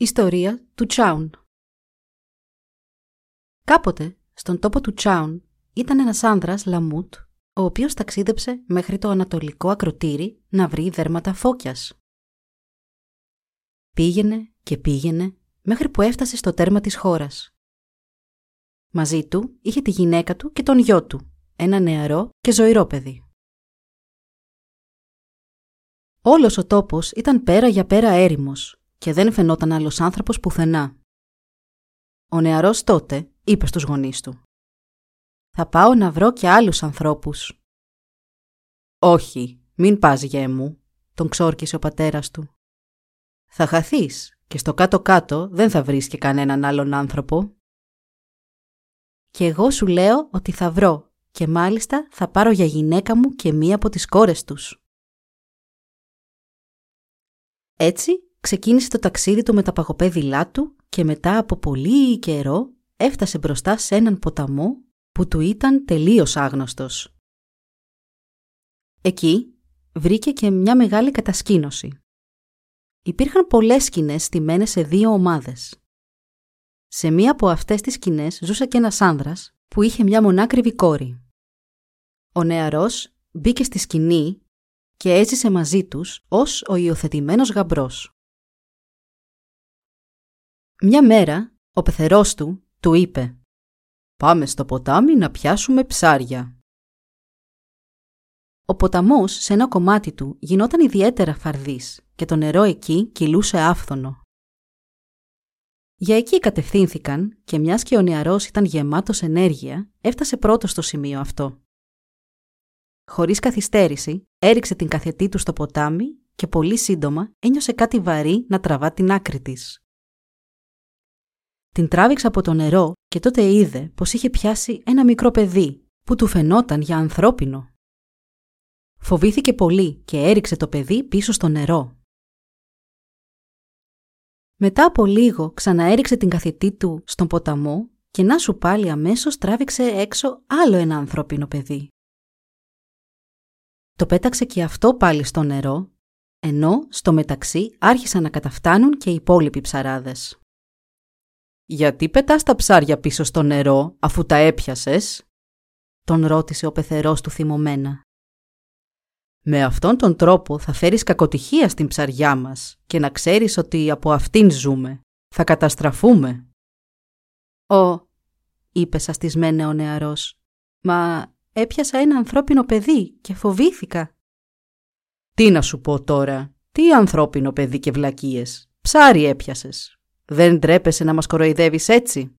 Ιστορία του Τσάουν Κάποτε, στον τόπο του Τσάουν, ήταν ένας άνδρας Λαμούτ, ο οποίος ταξίδεψε μέχρι το ανατολικό ακροτήρι να βρει δέρματα φώκιας. Πήγαινε και πήγαινε μέχρι που έφτασε στο τέρμα της χώρας. Μαζί του είχε τη γυναίκα του και τον γιο του, ένα νεαρό και ζωηρό παιδί. Όλος ο τόπος ήταν πέρα για πέρα έρημος και δεν φαινόταν άλλος άνθρωπος πουθενά. Ο νεαρός τότε είπε στους γονείς του «Θα πάω να βρω και άλλους ανθρώπους». «Όχι, μην πας γέ μου», τον ξόρκισε ο πατέρας του. «Θα χαθείς και στο κάτω-κάτω δεν θα βρεις και κανέναν άλλον άνθρωπο». «Και εγώ σου λέω ότι θα βρω και μάλιστα θα πάρω για γυναίκα μου και μία από τις κόρες τους». Έτσι ξεκίνησε το ταξίδι του με τα παγοπέδιλά του και μετά από πολύ καιρό έφτασε μπροστά σε έναν ποταμό που του ήταν τελείως άγνωστος. Εκεί βρήκε και μια μεγάλη κατασκήνωση. Υπήρχαν πολλές σκηνές στημένες σε δύο ομάδες. Σε μία από αυτές τις σκηνές ζούσε και ένας άνδρας που είχε μια μονάκριβη κόρη. Ο νεαρός μπήκε στη σκηνή και έζησε μαζί τους ως ο υιοθετημένος γαμπρός. Μια μέρα, ο πεθερός του του είπε «Πάμε στο ποτάμι να πιάσουμε ψάρια». Ο ποταμός σε ένα κομμάτι του γινόταν ιδιαίτερα φαρδής και το νερό εκεί κυλούσε άφθονο. Για εκεί κατευθύνθηκαν και μιας και ο νεαρός ήταν γεμάτος ενέργεια, έφτασε πρώτος στο σημείο αυτό. Χωρίς καθυστέρηση, έριξε την καθετή του στο ποτάμι και πολύ σύντομα ένιωσε κάτι βαρύ να τραβά την άκρη της. Την τράβηξε από το νερό και τότε είδε πως είχε πιάσει ένα μικρό παιδί που του φαινόταν για ανθρώπινο. Φοβήθηκε πολύ και έριξε το παιδί πίσω στο νερό. Μετά από λίγο ξαναέριξε την καθητή του στον ποταμό και να σου πάλι αμέσως τράβηξε έξω άλλο ένα ανθρώπινο παιδί. Το πέταξε και αυτό πάλι στο νερό, ενώ στο μεταξύ άρχισαν να καταφτάνουν και οι υπόλοιποι ψαράδες. «Γιατί πετάς τα ψάρια πίσω στο νερό αφού τα έπιασες» τον ρώτησε ο πεθερός του θυμωμένα. «Με αυτόν τον τρόπο θα φέρεις κακοτυχία στην ψαριά μας και να ξέρεις ότι από αυτήν ζούμε. Θα καταστραφούμε». «Ω», είπε σαστισμένα ο νεαρός, «μα έπιασα ένα ανθρώπινο παιδί και φοβήθηκα». «Τι να σου πω τώρα, τι ανθρώπινο παιδί και βλακίες, ψάρι έπιασες, δεν τρέπεσαι να μας κοροϊδεύεις έτσι.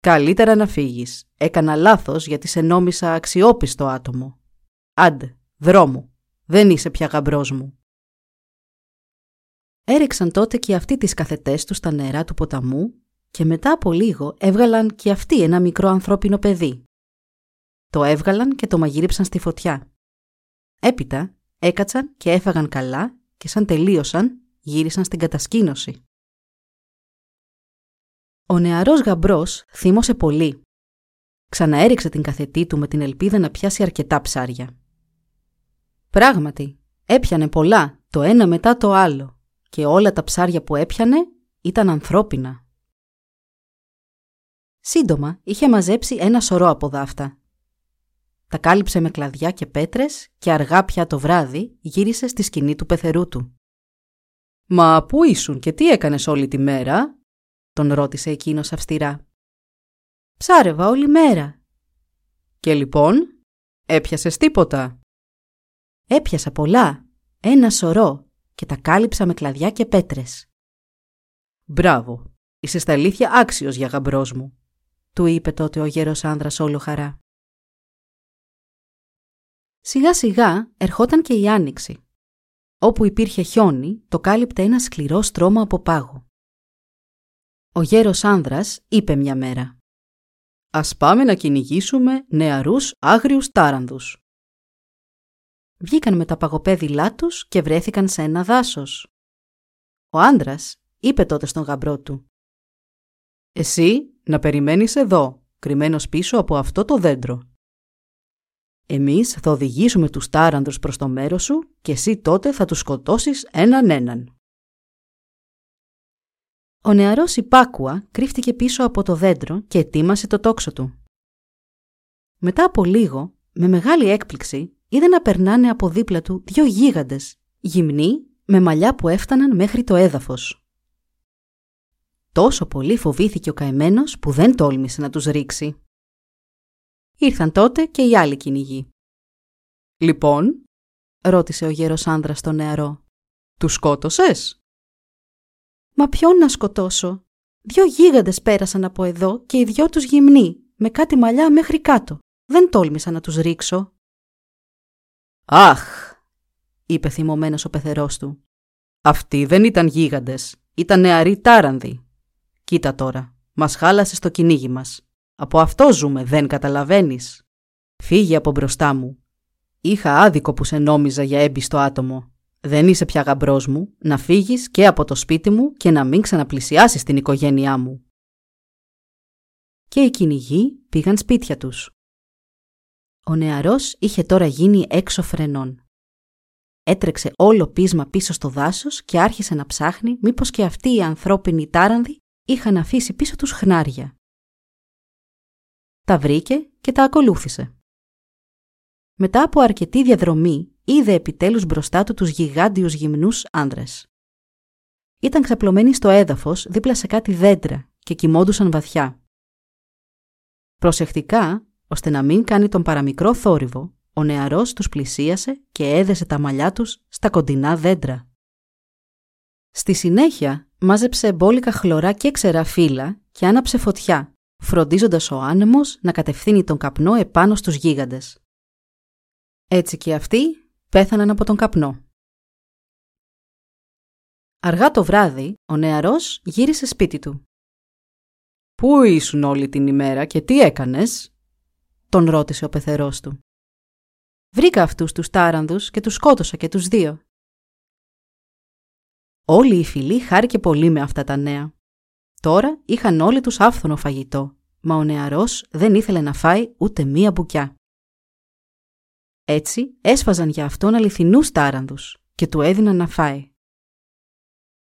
Καλύτερα να φύγεις. Έκανα λάθος γιατί σε νόμισα αξιόπιστο άτομο. Άντε, δρόμο. Δεν είσαι πια γαμπρός μου. Έριξαν τότε και αυτοί τις καθετές τους στα νερά του ποταμού και μετά από λίγο έβγαλαν και αυτοί ένα μικρό ανθρώπινο παιδί. Το έβγαλαν και το μαγείριψαν στη φωτιά. Έπειτα έκατσαν και έφαγαν καλά και σαν τελείωσαν γύρισαν στην κατασκήνωση. Ο νεαρός γαμπρός θύμωσε πολύ. Ξαναέριξε την καθετή του με την ελπίδα να πιάσει αρκετά ψάρια. Πράγματι, έπιανε πολλά, το ένα μετά το άλλο, και όλα τα ψάρια που έπιανε ήταν ανθρώπινα. Σύντομα είχε μαζέψει ένα σωρό από δάφτα. Τα κάλυψε με κλαδιά και πέτρες και αργά πια το βράδυ γύρισε στη σκηνή του πεθερού του. «Μα πού ήσουν και τι έκανες όλη τη μέρα» τον ρώτησε εκείνος αυστηρά. Ψάρευα όλη μέρα. Και λοιπόν, έπιασες τίποτα; Έπιασα πολλά, ένα σωρό και τα κάλυψα με κλαδιά και πέτρες. Μπράβο, είσαι στα αλήθεια άξιος για γαμπρός μου, του είπε τότε ο γέρος άνδρας όλο χαρά. Σιγά σιγά ερχόταν και η άνοιξη. Όπου υπήρχε χιόνι, το κάλυπτε ένα σκληρό στρώμα από πάγο. Ο γέρος άνδρας είπε μια μέρα «Ας πάμε να κυνηγήσουμε νεαρούς άγριους τάρανδους». Βγήκαν με τα παγοπέδιλά τους και βρέθηκαν σε ένα δάσος. Ο άνδρας είπε τότε στον γαμπρό του «Εσύ να περιμένεις εδώ, κρυμμένος πίσω από αυτό το δέντρο. Εμείς θα οδηγήσουμε τους τάρανδους προς το μέρος σου και εσύ τότε θα τους σκοτώσεις έναν έναν». Ο νεαρός υπάκουα κρύφτηκε πίσω από το δέντρο και ετοίμασε το τόξο του. Μετά από λίγο, με μεγάλη έκπληξη, είδε να περνάνε από δίπλα του δύο γίγαντες, γυμνοί, με μαλλιά που έφταναν μέχρι το έδαφος. Τόσο πολύ φοβήθηκε ο καημένος που δεν τόλμησε να τους ρίξει. Ήρθαν τότε και οι άλλοι κυνηγοί. «Λοιπόν», ρώτησε ο γέρος άνδρας τον νεαρό, «τους σκότωσες» «Μα ποιον να σκοτώσω; Δυο γίγαντες πέρασαν από εδώ και οι δυο τους γυμνοί, με κάτι μαλλιά μέχρι κάτω. Δεν τόλμησα να τους ρίξω». «Αχ», είπε θυμωμένος ο πεθερός του. «Αυτοί δεν ήταν γίγαντες, ήταν νεαροί τάρανδοι. Κοίτα τώρα, μας χάλασε το κυνήγι μας. Από αυτό ζούμε, δεν καταλαβαίνεις. Φύγε από μπροστά μου. Είχα άδικο που σε νόμιζα για έμπιστο άτομο. Δεν είσαι πια γαμπρός μου, να φύγεις και από το σπίτι μου και να μην ξαναπλησιάσεις την οικογένειά μου. Και οι κυνηγοί πήγαν σπίτια τους. Ο νεαρός είχε τώρα γίνει έξω φρενών. Έτρεξε όλο πείσμα πίσω στο δάσος και άρχισε να ψάχνει μήπως και αυτοί οι ανθρώπινοι τάρανδοι είχαν αφήσει πίσω τους χνάρια. Τα βρήκε και τα ακολούθησε. Μετά από αρκετή διαδρομή είδε επιτέλους μπροστά του τους γιγάντιους γυμνούς άνδρες. Ήταν ξαπλωμένοι στο έδαφος δίπλα σε κάτι δέντρα και κοιμόντουσαν βαθιά. Προσεκτικά, ώστε να μην κάνει τον παραμικρό θόρυβο, ο νεαρός τους πλησίασε και έδεσε τα μαλλιά τους στα κοντινά δέντρα. Στη συνέχεια μάζεψε μπόλικα χλωρά και ξερά φύλλα και άναψε φωτιά, φροντίζοντας ο άνεμος να κατευθύνει τον καπνό επάνω στους γίγαντες. Έτσι και αυτοί πέθαναν από τον καπνό. Αργά το βράδυ, ο νεαρός γύρισε σπίτι του. «Πού ήσουν όλη την ημέρα και τι έκανες» τον ρώτησε ο πεθερός του. «Βρήκα αυτούς τους τάρανδους και τους σκότωσα και τους δύο». Όλη η φυλή χάρηκε πολύ με αυτά τα νέα. Τώρα είχαν όλοι τους άφθονο φαγητό, μα ο νεαρός δεν ήθελε να φάει ούτε μία μπουκιά. Έτσι έσφαζαν για αυτόν αληθινούς τάρανδους και του έδιναν να φάει.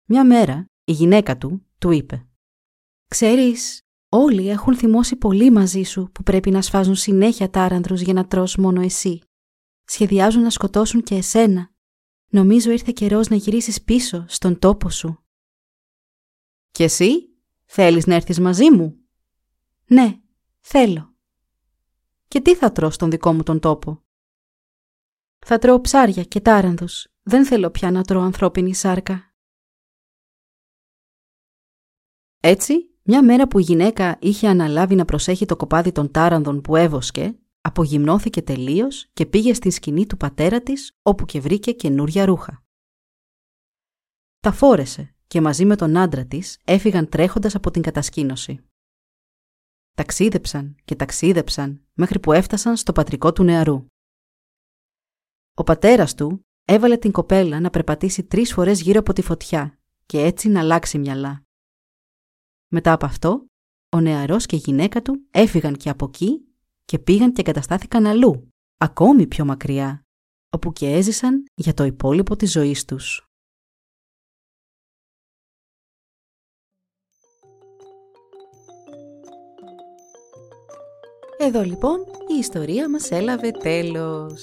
Μια μέρα η γυναίκα του του είπε «Ξέρεις, όλοι έχουν θυμώσει πολύ μαζί σου που πρέπει να σφάζουν συνέχεια τάρανδρους για να τρως μόνο εσύ. Σχεδιάζουν να σκοτώσουν και εσένα. Νομίζω ήρθε καιρός να γυρίσεις πίσω στον τόπο σου». «Και εσύ, θέλεις να έρθεις μαζί μου» «Ναι, θέλω». «Και τι θα τρως στον δικό μου τον τόπο» Θα τρώω ψάρια και τάρανδους. Δεν θέλω πια να τρώω ανθρώπινη σάρκα. Έτσι, μια μέρα που η γυναίκα είχε αναλάβει να προσέχει το κοπάδι των τάρανδων που έβοσκε, απογυμνώθηκε τελείως και πήγε στη σκηνή του πατέρα της, όπου και βρήκε καινούρια ρούχα. Τα φόρεσε και μαζί με τον άντρα της έφυγαν τρέχοντας από την κατασκήνωση. Ταξίδεψαν και ταξίδεψαν μέχρι που έφτασαν στο πατρικό του νεαρού. Ο πατέρας του έβαλε την κοπέλα να περπατήσει τρεις φορές γύρω από τη φωτιά και έτσι να αλλάξει μυαλά. Μετά από αυτό, ο νεαρός και η γυναίκα του έφυγαν και από εκεί και πήγαν και εγκαταστάθηκαν αλλού, ακόμη πιο μακριά, όπου και έζησαν για το υπόλοιπο της ζωής τους. Εδώ λοιπόν η ιστορία μας έλαβε τέλος